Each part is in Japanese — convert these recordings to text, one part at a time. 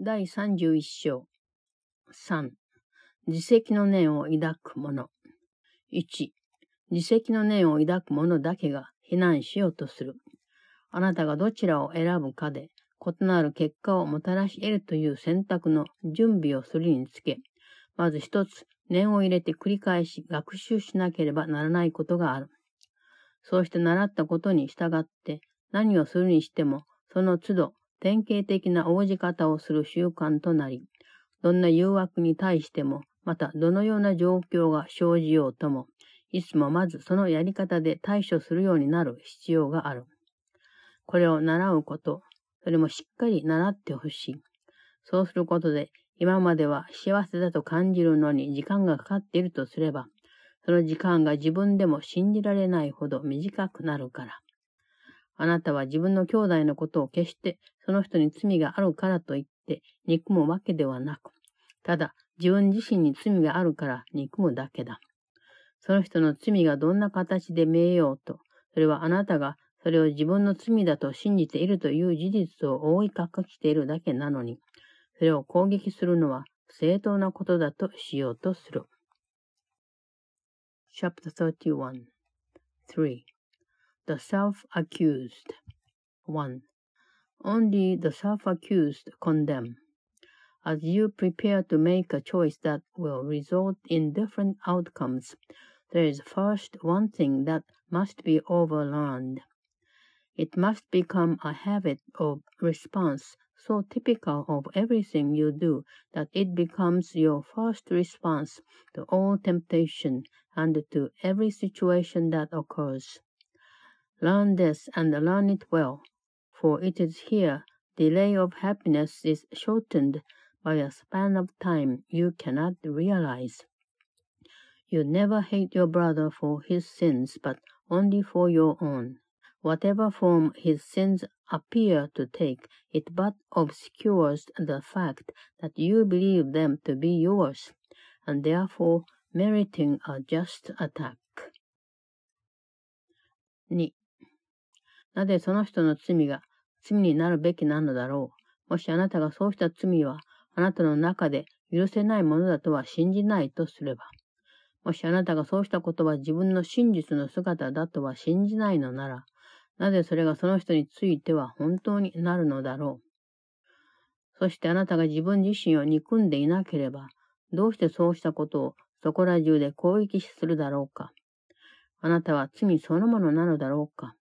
第31章。3。自責の念を抱く者。1。自責の念を抱く者だけが避難しようとする。あなたがどちらを選ぶかで、異なる結果をもたらし得るという選択の準備をするにつけ、まず一つ、念を入れて繰り返し学習しなければならないことがある。そうして習ったことに従って何をするにしても、その都度典型的な応じ方をする習慣となり、どんな誘惑に対しても、またどのような状況が生じようとも、いつもまずそのやり方で対処するようになる必要がある。これを習うこと、それもしっかり習ってほしい。そうすることで、今までは幸せだと感じるのに時間がかかっているとすれば、その時間が自分でも信じられないほど短くなるから。あなたは自分の兄弟のことを決してその人に罪があるからといって憎むわけではなく、ただ自分自身に罪があるから憎むだけだ。その人の罪がどんな形で見えようと、それはあなたがそれを自分の罪だと信じているという事実を覆い隠しているだけなのに、それを攻撃するのは正当なことだとしようとする。Chapter 31 3. The self-accused 1. Only the self-accused condemn. As you prepare to make a choice that will result in different outcomes, there is first one thing that must be overlearned. It must become a habit of response so typical of everything you do that it becomes your first response to all temptation and to every situation that occurs. Learn this and learn it well, for it is here delay of happiness is shortened by a span of time you cannot realize. You never hate your brother for his sins, but only for your own. Whatever form his sins appear to take, it but obscures the fact that you believe them to be yours, and therefore meriting a just attack. 2. なぜその人の罪が罪になるべきなのだろう。もしあなたがそうした罪はあなたの中で許せないものだとは信じないとすれば。もしあなたがそうしたことは自分の真実の姿だとは信じないのなら、なぜそれがその人については本当になるのだろう。そしてあなたが自分自身を憎んでいなければ、どうしてそうしたことをそこら中で攻撃するだろうか。あなたは罪そのものなのだろうか。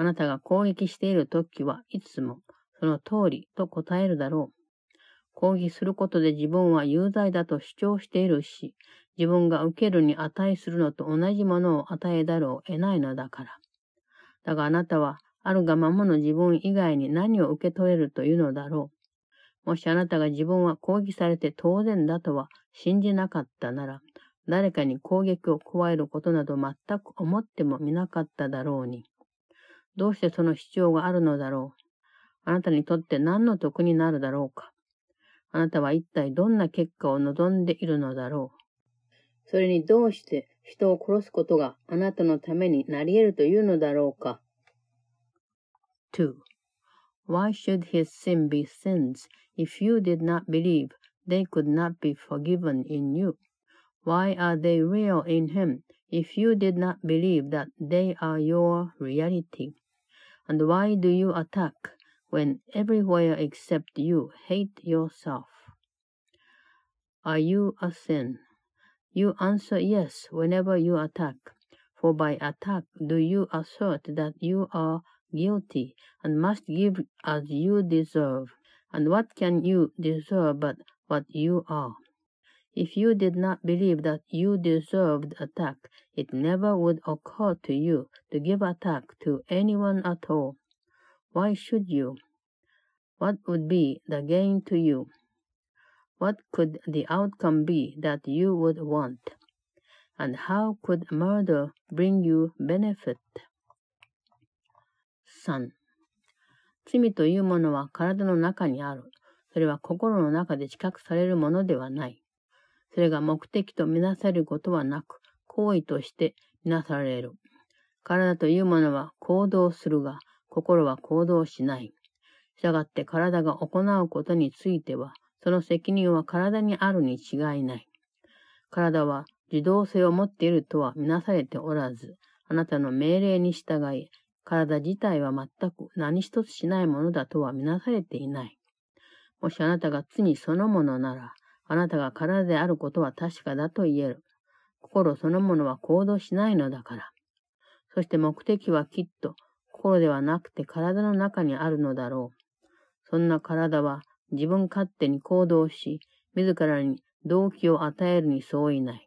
あなたが攻撃しているときはいつもその通りと答えるだろう。攻撃することで自分は有罪だと主張しているし、自分が受けるに値するのと同じものを与えざるを得ないのだから。だがあなたは、あるがままの自分以外に何を受け取れるというのだろう。もしあなたが自分は攻撃されて当然だとは信じなかったなら、誰かに攻撃を加えることなど全く思ってもみなかっただろうに。どうしてその主張があるのだろう。あなたにとって何の得になるだろうか。あなたは一体どんな結果を望んでいるのだろう。それにどうして人を殺すことがあなたのためになり得るというのだろうか。2. Why should his sin be sins if you did not believe they could not be forgiven in you? Why are they real in him if you did not believe that they are your reality? And why do you attack when everywhere except you hate yourself? Are you a sin? You answer yes whenever you attack, for by attack do you assert that you are guilty and must give as you deserve. And what can you deserve but what you are? If you did not believe that you deserved attack, it never would occur to you to give attack to anyone at all. Why should you? What would be the gain to you? What could the outcome be that you would want? And how could murder bring you benefit? 3. 罪というものは体の中にある。それは心の中で知覚されるものではない。 それが目的とみなされることはなく、行為としてみなされる。体というものは行動するが、心は行動しない。従って体が行うことについては、その責任は体にあるに違いない。体は自動性を持っているとはみなされておらず、あなたの命令に従い、体自体は全く何一つしないものだとはみなされていない。もしあなたが罪そのものなら、あなたが体であることは確かだと言える。心そのものは行動しないのだから。そして目的はきっと心ではなくて体の中にあるのだろう。そんな体は自分勝手に行動し、自らに動機を与えるに相違ない。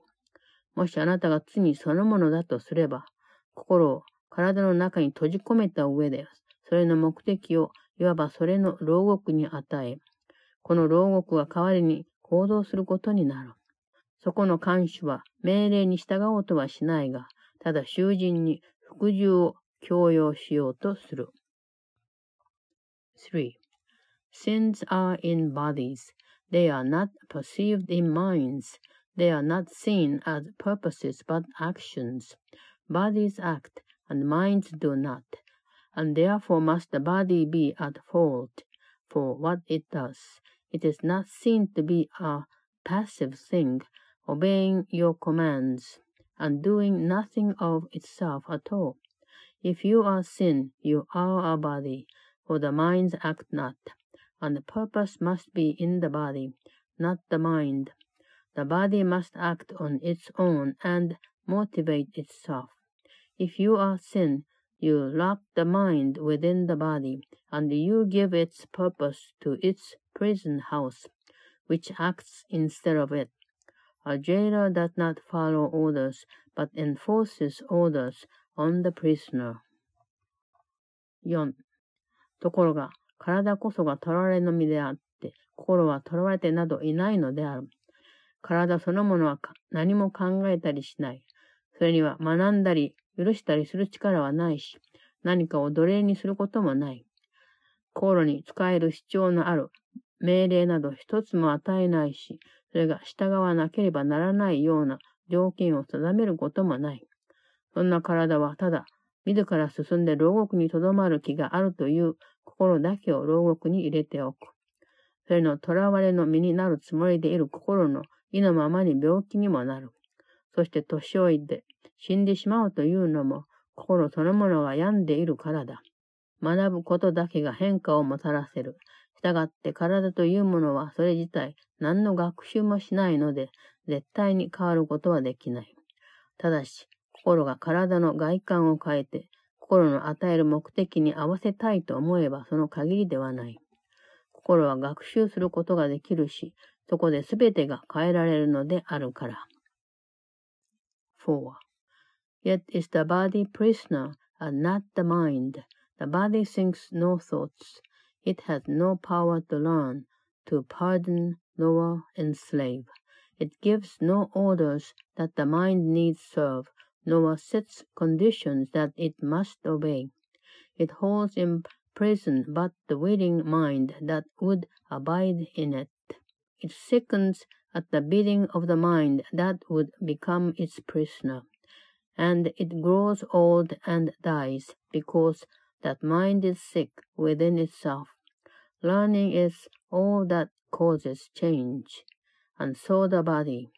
もしあなたが罪そのものだとすれば、心を体の中に閉じ込めた上で、それの目的をいわばそれの牢獄に与え、この牢獄が代わりに行動することになる。そこの看守は命令に従おうとはしないが、ただ囚人に服従を強要しようとする。3. Sins are in bodies. They are not perceived in minds. They are not seen as purposes but actions. Bodies act, and minds do not. And therefore must the body be at fault for what it does. It is not seen to be a passive thing, obeying your commands, and doing nothing of itself at all. If you are sin, you are a body, for the minds act not and the purpose must be in the body, not the mind. The body must act on its own and motivate itself. If you are sin, you lock the mind within the body, and you give its purpose to its prison house, which acts instead of it. A jailer does not follow orders, but enforces orders on the prisoner. 4. ところが、体こそが囚われの身であって、心は囚われてなどいないのである。体そのものは何も考えたりしない。それには学んだり、許したりする力はないし、何かを奴隷にすることもない。心に使える主張のある命令など一つも与えないし、それが従わなければならないような条件を定めることもない。そんな体はただ、自ら進んで牢獄にとどまる気があるという心だけを牢獄に入れておく。それの囚われの身になるつもりでいる心の意のままに病気にもなる。そして年老いて死んでしまうというのも心そのものが病んでいるからだ。学ぶことだけが変化をもたらせる。したがって体というものはそれ自体何の学習もしないので絶対に変わることはできない。ただし、心が体の外観を変えて心の与える目的に合わせたいと思えばその限りではない。心は学習することができるし、そこで全てが変えられるのであるから。4. Yet is the body prisoner and not the mind. The body thinks no thoughts. It has no power to learn, to pardon, nor enslave. It gives no orders that the mind needs serve, nor sets conditions that it must obey. It holds in prison but the willing mind that would abide in it. It sickens at the bidding of the mind that would become its prisoner. And it grows old and dies because that mind is sick within itself. Learning is all that causes change, and so the body,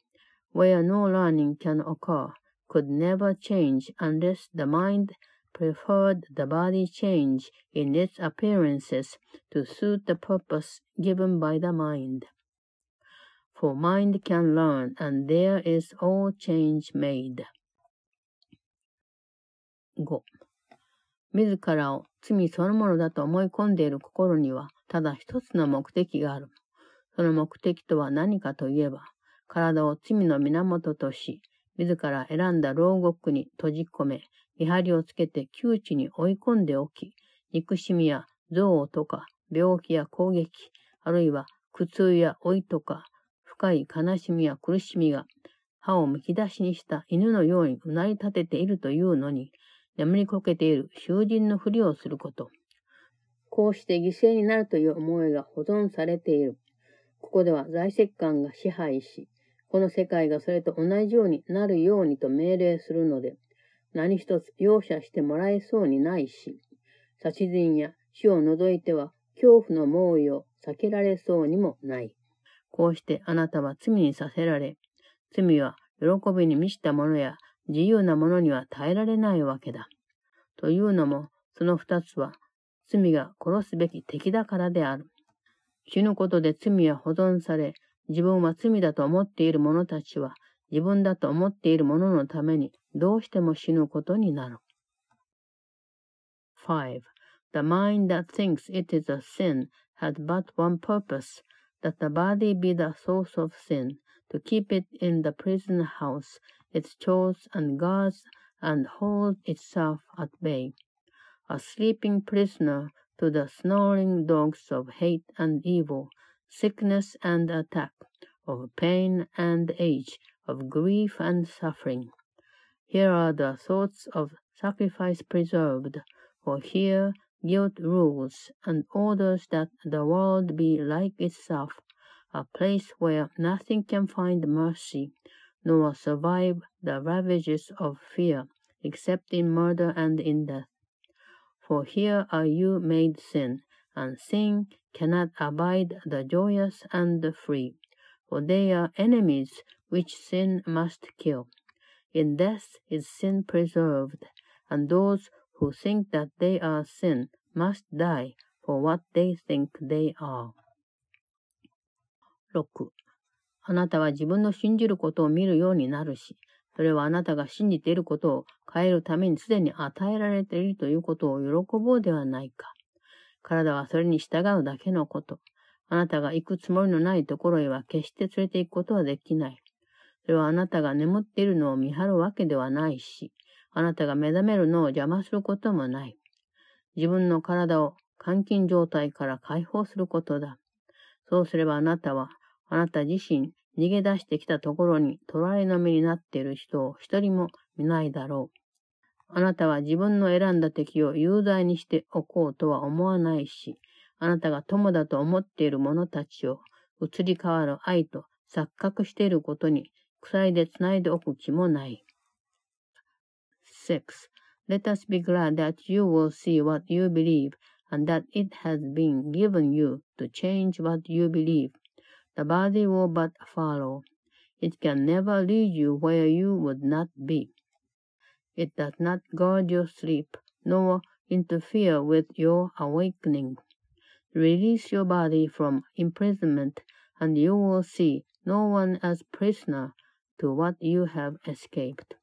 where no learning can occur, could never change unless the mind preferred the body change in its appearances to suit the purpose given by the mind. For mind can learn, and there is all change made. 5. 自らを罪そのものだと思い込んでいる心には、 ただ一つの目的がある。その目的とは何かといえば、体を罪の源とし、自ら選んだ牢獄に閉じ込め、見張りをつけて窮地に追い込んでおき、憎しみや憎悪とか、病気や攻撃、あるいは苦痛や老いとか、深い悲しみや苦しみが歯をむき出しにした犬のようにうなり立てているというのに、眠りこけている囚人のふりをすること。こうして犠牲になるという思いが保存されている。ここでは在籍感が支配し、この世界がそれと同じようになるようにと命令するので、何一つ容赦してもらえそうにないし、殺人や死を除いては恐怖の猛威を避けられそうにもない。こうしてあなたは罪にさせられ、罪は喜びに満ちたものや自由なものには耐えられないわけだ。というのも、その二つは、罪が殺すべき敵だからである。死ぬことで罪は保存され、自分は罪だと思っている者たちは、自分だと思っている者のためにどうしても死ぬことになる。5. The mind that thinks it is a sin has but one purpose, that the body be the source of sin, to keep it in the prison house, its chores and guards, and hold itself at bay. A sleeping prisoner to the snoring dogs of hate and evil, sickness and attack, of pain and age, of grief and suffering. Here are the thoughts of sacrifice preserved, for here guilt rules and orders that the world be like itself, a place where nothing can find mercy, nor survive the ravages of fear, except in murder and in death. For here are you made sin, and sin cannot abide the joyous and the free, for they are enemies which sin must kill. In death is sin preserved, and those who think that they are sin must die for what they think they are. 6. あなたは自分の信じることを見るようになるし、 それはあなたが信じていることを変えるためにすでに与えられているということを喜ぼうではないか。体はそれに従うだけのこと。あなたが行くつもりのないところへは決して連れて行くことはできない。それはあなたが眠っているのを見張るわけではないし、あなたが目覚めるのを邪魔することもない。自分の体を監禁状態から解放することだ。そうすればあなたは、あなた自身逃げ出してきたところに捕らえの身になっている人を一人も見ないだろう。あなたは自分の選んだ敵を有罪にしておこうとは思わないし、あなたが友だと思っている者たちを移り変わる愛と錯覚していることに鎖でつないでおく気もない。6. Let us be glad that you will see what you believe, and that it has been given you to change what you believe. The body will but follow. It can never lead you where you would not be. It does not guard your sleep, nor interfere with your awakening. Release your body from imprisonment, and you will see no one as prisoner to what you have escaped.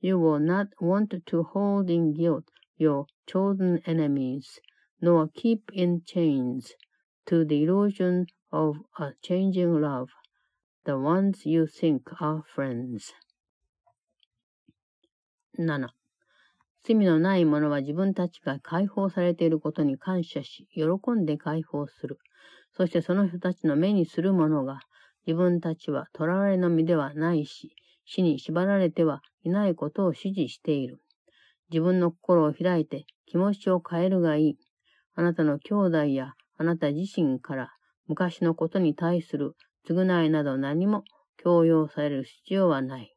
You will not want to hold in guilt your chosen enemies, nor keep in chains to the illusion of a changing love, the ones you think are friends. 7. 罪のない者は自分たちが解放されていることに感謝し、喜んで解放する。そしてその人たちの目にする者が、自分たちは囚われの身ではないし、死に縛られてはいないことを指示している。自分の心を開いて気持ちを変えるがいい。あなたの兄弟やあなた自身から昔のことに対する償いなど何も強要される必要はない。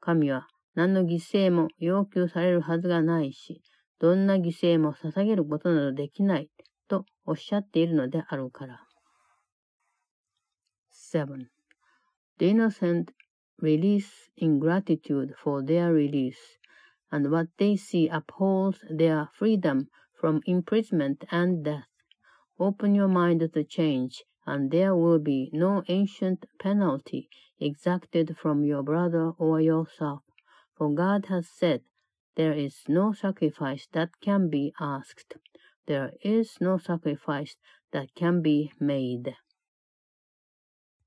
神は何の犠牲も要求されるはずがないし、どんな犠牲も捧げることなどできないとおっしゃっているのであるから。7. The innocent release in gratitude for their release, and what they see upholds their freedom from imprisonment and death. Open your mind to change, and there will be no ancient penalty exacted from your brother or yourself. For God has said, There is no sacrifice that can be asked. There is no sacrifice that can be made.